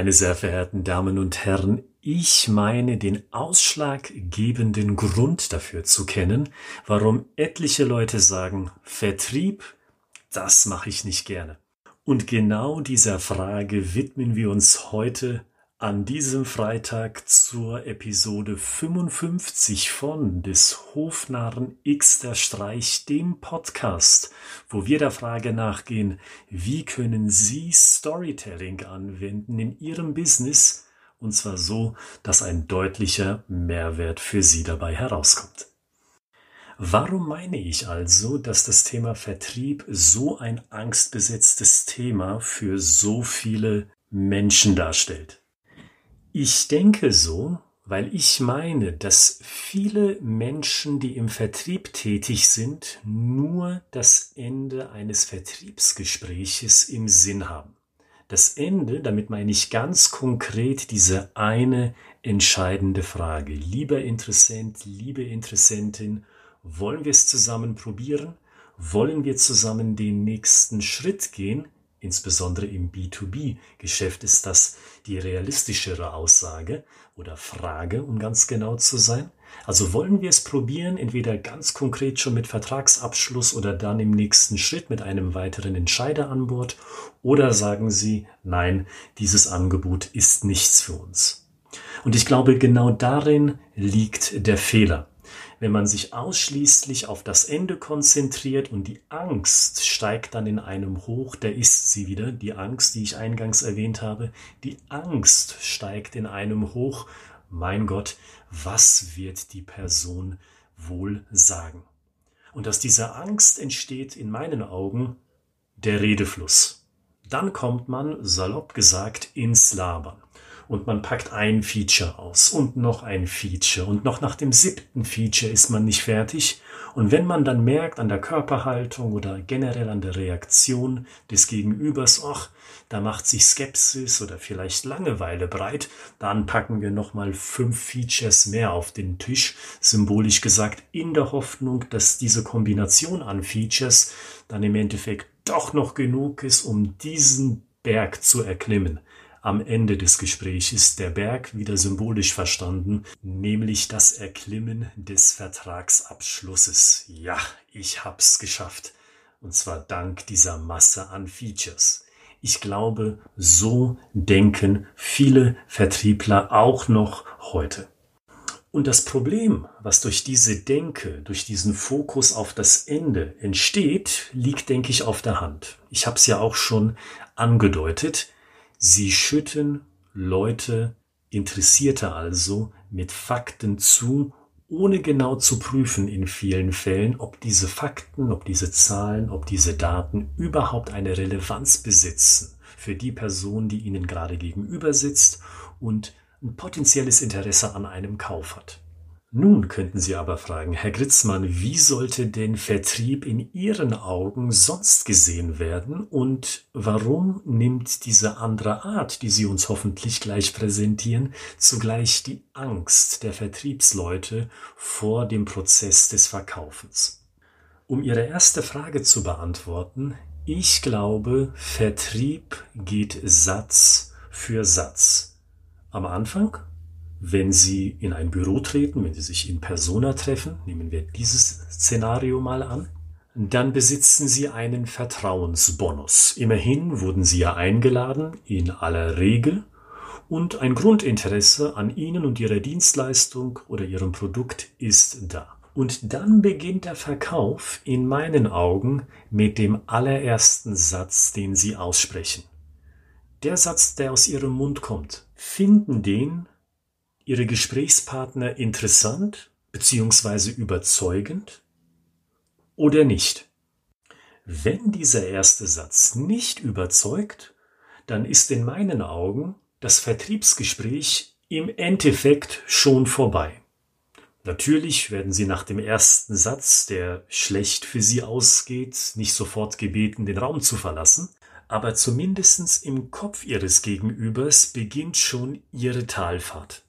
Meine sehr verehrten Damen und Herren, ich meine den ausschlaggebenden Grund dafür zu kennen, warum etliche Leute sagen, Vertrieb, das mache ich nicht gerne. Und genau dieser Frage widmen wir uns heute an diesem Freitag zur Episode 55 von des Hofnarren X der Streich, dem Podcast, wo wir der Frage nachgehen, wie können Sie Storytelling anwenden in Ihrem Business, und zwar so, dass ein deutlicher Mehrwert für Sie dabei herauskommt. Warum meine ich also, dass das Thema Vertrieb so ein angstbesetztes Thema für so viele Menschen darstellt? Ich denke so, weil ich meine, dass viele Menschen, die im Vertrieb tätig sind, nur das Ende eines Vertriebsgespräches im Sinn haben. Das Ende, damit meine ich ganz konkret diese eine entscheidende Frage. Lieber Interessent, liebe Interessentin, wollen wir es zusammen probieren? Wollen wir zusammen den nächsten Schritt gehen? Insbesondere im B2B-Geschäft ist das die realistischere Aussage oder Frage, um ganz genau zu sein. Also wollen wir es probieren, entweder ganz konkret schon mit Vertragsabschluss oder dann im nächsten Schritt mit einem weiteren Entscheider an Bord oder sagen Sie, nein, dieses Angebot ist nichts für uns. Und ich glaube, genau darin liegt der Fehler wenn man sich ausschließlich auf das Ende konzentriert und die Angst steigt dann in einem hoch, da ist sie wieder, die Angst, die ich eingangs erwähnt habe, die Angst steigt in einem hoch, mein Gott, was wird die Person wohl sagen? Und aus dieser Angst entsteht in meinen Augen der Redefluss. Dann kommt man, salopp gesagt, ins Labern und man packt ein Feature aus und noch ein Feature. Und noch nach dem siebten Feature ist man nicht fertig. Und wenn man dann merkt an der Körperhaltung oder generell an der Reaktion des Gegenübers, ach, da macht sich Skepsis oder vielleicht Langeweile breit, dann packen wir nochmal fünf Features mehr auf den Tisch, symbolisch gesagt, in der Hoffnung, dass diese Kombination an Features dann im Endeffekt doch noch genug ist, um diesen Berg zu erklimmen am Ende des Gesprächs ist der Berg wieder symbolisch verstanden, nämlich das Erklimmen des Vertragsabschlusses. Ja, ich hab's geschafft. Und zwar dank dieser Masse an Features. Ich glaube, so denken viele Vertriebler auch noch heute. Und das Problem, was durch diese Denke, durch diesen Fokus auf das Ende entsteht, liegt, denke ich, auf der Hand. Ich habe es ja auch schon angedeutet. Sie schütten Leute, Interessierte also, mit Fakten zu, ohne genau zu prüfen in vielen Fällen, ob diese Fakten, ob diese Zahlen, ob diese Daten überhaupt eine Relevanz besitzen für die Person, die ihnen gerade gegenüber sitzt und ein potenzielles Interesse an einem Kauf hat. Nun könnten Sie aber fragen, Herr Gritzmann, wie sollte denn Vertrieb in Ihren Augen sonst gesehen werden und warum nimmt diese andere Art, die Sie uns hoffentlich gleich präsentieren, zugleich die Angst der Vertriebsleute vor dem Prozess des Verkaufens? Um Ihre erste Frage zu beantworten, ich glaube, Vertrieb geht Satz für Satz. Am Anfang wenn Sie in ein Büro treten, wenn Sie sich in Persona treffen, nehmen wir dieses Szenario mal an, dann besitzen Sie einen Vertrauensbonus. Immerhin wurden Sie ja eingeladen, in aller Regel, und ein Grundinteresse an Ihnen und Ihrer Dienstleistung oder Ihrem Produkt ist da. Und dann beginnt der Verkauf in meinen Augen mit dem allerersten Satz, den Sie aussprechen. Der Satz, der aus Ihrem Mund kommt. Finden den Ihre Gesprächspartner interessant bzw. überzeugend oder nicht? Wenn dieser erste Satz nicht überzeugt, dann ist in meinen Augen das Vertriebsgespräch im Endeffekt schon vorbei. Natürlich werden Sie nach dem ersten Satz, der schlecht für Sie ausgeht, nicht sofort gebeten, den Raum zu verlassen, aber zumindest im Kopf Ihres Gegenübers beginnt schon Ihre Talfahrt.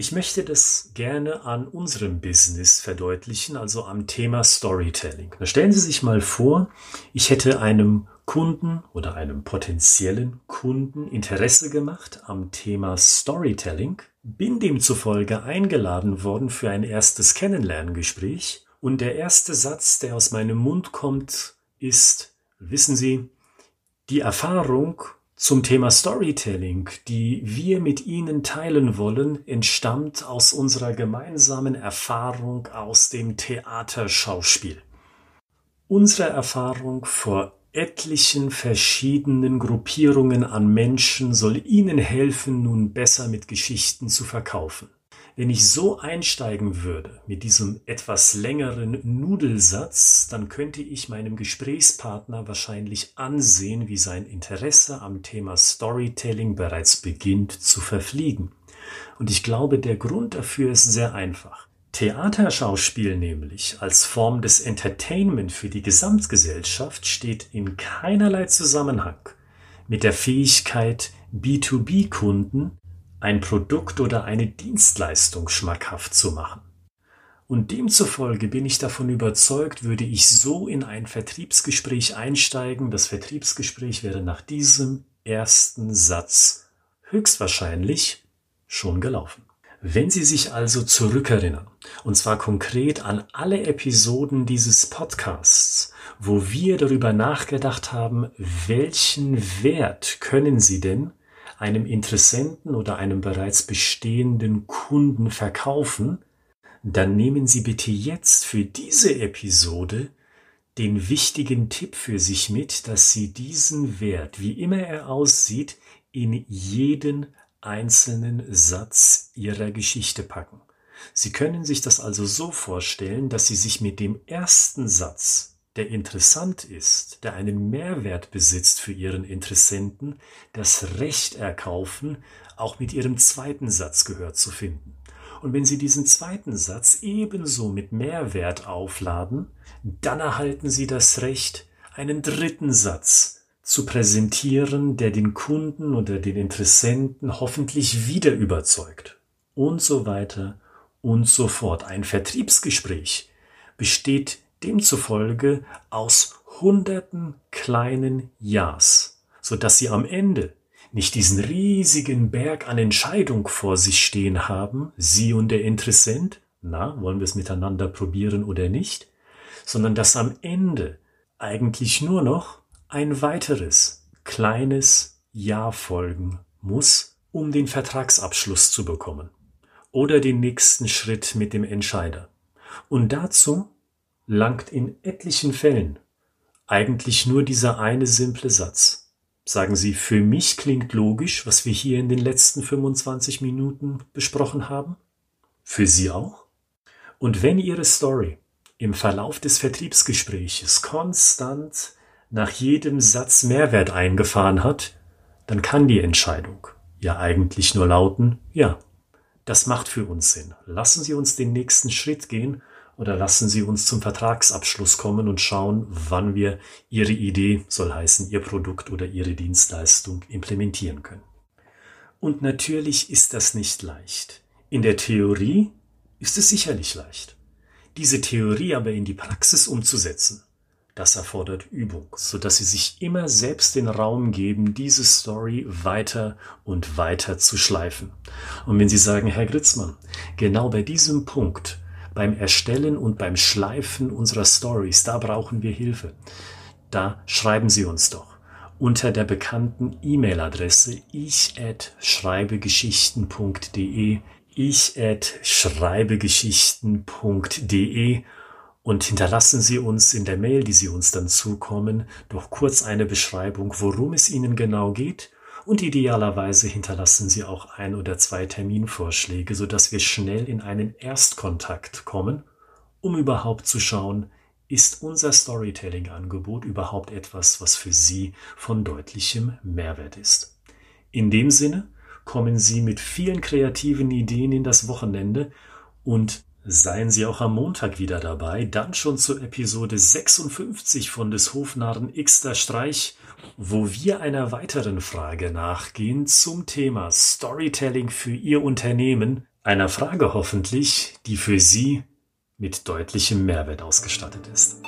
Ich möchte das gerne an unserem Business verdeutlichen, also am Thema Storytelling. Da stellen Sie sich mal vor, ich hätte einem Kunden oder einem potenziellen Kunden Interesse gemacht am Thema Storytelling, bin demzufolge eingeladen worden für ein erstes Kennenlerngespräch und der erste Satz, der aus meinem Mund kommt, ist, wissen Sie, die Erfahrung zum Thema Storytelling, die wir mit Ihnen teilen wollen, entstammt aus unserer gemeinsamen Erfahrung aus dem Theaterschauspiel. Unsere Erfahrung vor etlichen verschiedenen Gruppierungen an Menschen soll Ihnen helfen, nun besser mit Geschichten zu verkaufen. Wenn ich so einsteigen würde mit diesem etwas längeren Nudelsatz, dann könnte ich meinem Gesprächspartner wahrscheinlich ansehen, wie sein Interesse am Thema Storytelling bereits beginnt zu verfliegen. Und ich glaube, der Grund dafür ist sehr einfach. Theaterschauspiel nämlich als Form des Entertainment für die Gesamtgesellschaft steht in keinerlei Zusammenhang mit der Fähigkeit, B2B-Kunden ein Produkt oder eine Dienstleistung schmackhaft zu machen. Und demzufolge bin ich davon überzeugt, würde ich so in ein Vertriebsgespräch einsteigen, das Vertriebsgespräch wäre nach diesem ersten Satz höchstwahrscheinlich schon gelaufen. Wenn Sie sich also zurückerinnern, und zwar konkret an alle Episoden dieses Podcasts, wo wir darüber nachgedacht haben, welchen Wert können Sie denn einem Interessenten oder einem bereits bestehenden Kunden verkaufen, dann nehmen Sie bitte jetzt für diese Episode den wichtigen Tipp für sich mit, dass Sie diesen Wert, wie immer er aussieht, in jeden einzelnen Satz Ihrer Geschichte packen. Sie können sich das also so vorstellen, dass Sie sich mit dem ersten Satz der interessant ist, der einen Mehrwert besitzt für Ihren Interessenten, das Recht erkaufen, auch mit Ihrem zweiten Satz gehört zu finden. Und wenn Sie diesen zweiten Satz ebenso mit Mehrwert aufladen, dann erhalten Sie das Recht, einen dritten Satz zu präsentieren, der den Kunden oder den Interessenten hoffentlich wieder überzeugt. Und so weiter und so fort. Ein Vertriebsgespräch besteht demzufolge aus hunderten kleinen Ja's, so dass sie am Ende nicht diesen riesigen Berg an Entscheidung vor sich stehen haben, Sie und der Interessent, na, wollen wir es miteinander probieren oder nicht, sondern dass am Ende eigentlich nur noch ein weiteres kleines Ja folgen muss, um den Vertragsabschluss zu bekommen oder den nächsten Schritt mit dem Entscheider. Und dazu langt in etlichen Fällen eigentlich nur dieser eine simple Satz. Sagen Sie, für mich klingt logisch, was wir hier in den letzten 25 Minuten besprochen haben? Für Sie auch? Und wenn Ihre Story im Verlauf des Vertriebsgespräches konstant nach jedem Satz Mehrwert eingefahren hat, dann kann die Entscheidung ja eigentlich nur lauten, ja, das macht für uns Sinn. Lassen Sie uns den nächsten Schritt gehen oder lassen Sie uns zum Vertragsabschluss kommen und schauen, wann wir Ihre Idee, soll heißen Ihr Produkt oder Ihre Dienstleistung implementieren können. Und natürlich ist das nicht leicht. In der Theorie ist es sicherlich leicht. Diese Theorie aber in die Praxis umzusetzen, das erfordert Übung, so dass Sie sich immer selbst den Raum geben, diese Story weiter und weiter zu schleifen. Und wenn Sie sagen, Herr Gritzmann, genau bei diesem Punkt beim Erstellen und beim Schleifen unserer Stories, da brauchen wir Hilfe. Da schreiben Sie uns doch unter der bekannten E-Mail-Adresse ich at schreibegeschichten.de ich at schreibegeschichten.de und hinterlassen Sie uns in der Mail, die Sie uns dann zukommen, doch kurz eine Beschreibung, worum es Ihnen genau geht und idealerweise hinterlassen Sie auch ein oder zwei Terminvorschläge, sodass wir schnell in einen Erstkontakt kommen, um überhaupt zu schauen, ist unser Storytelling-Angebot überhaupt etwas, was für Sie von deutlichem Mehrwert ist. In dem Sinne kommen Sie mit vielen kreativen Ideen in das Wochenende und Seien Sie auch am Montag wieder dabei, dann schon zur Episode 56 von des Hofnarren Xter Streich, wo wir einer weiteren Frage nachgehen zum Thema Storytelling für Ihr Unternehmen, einer Frage hoffentlich, die für Sie mit deutlichem Mehrwert ausgestattet ist.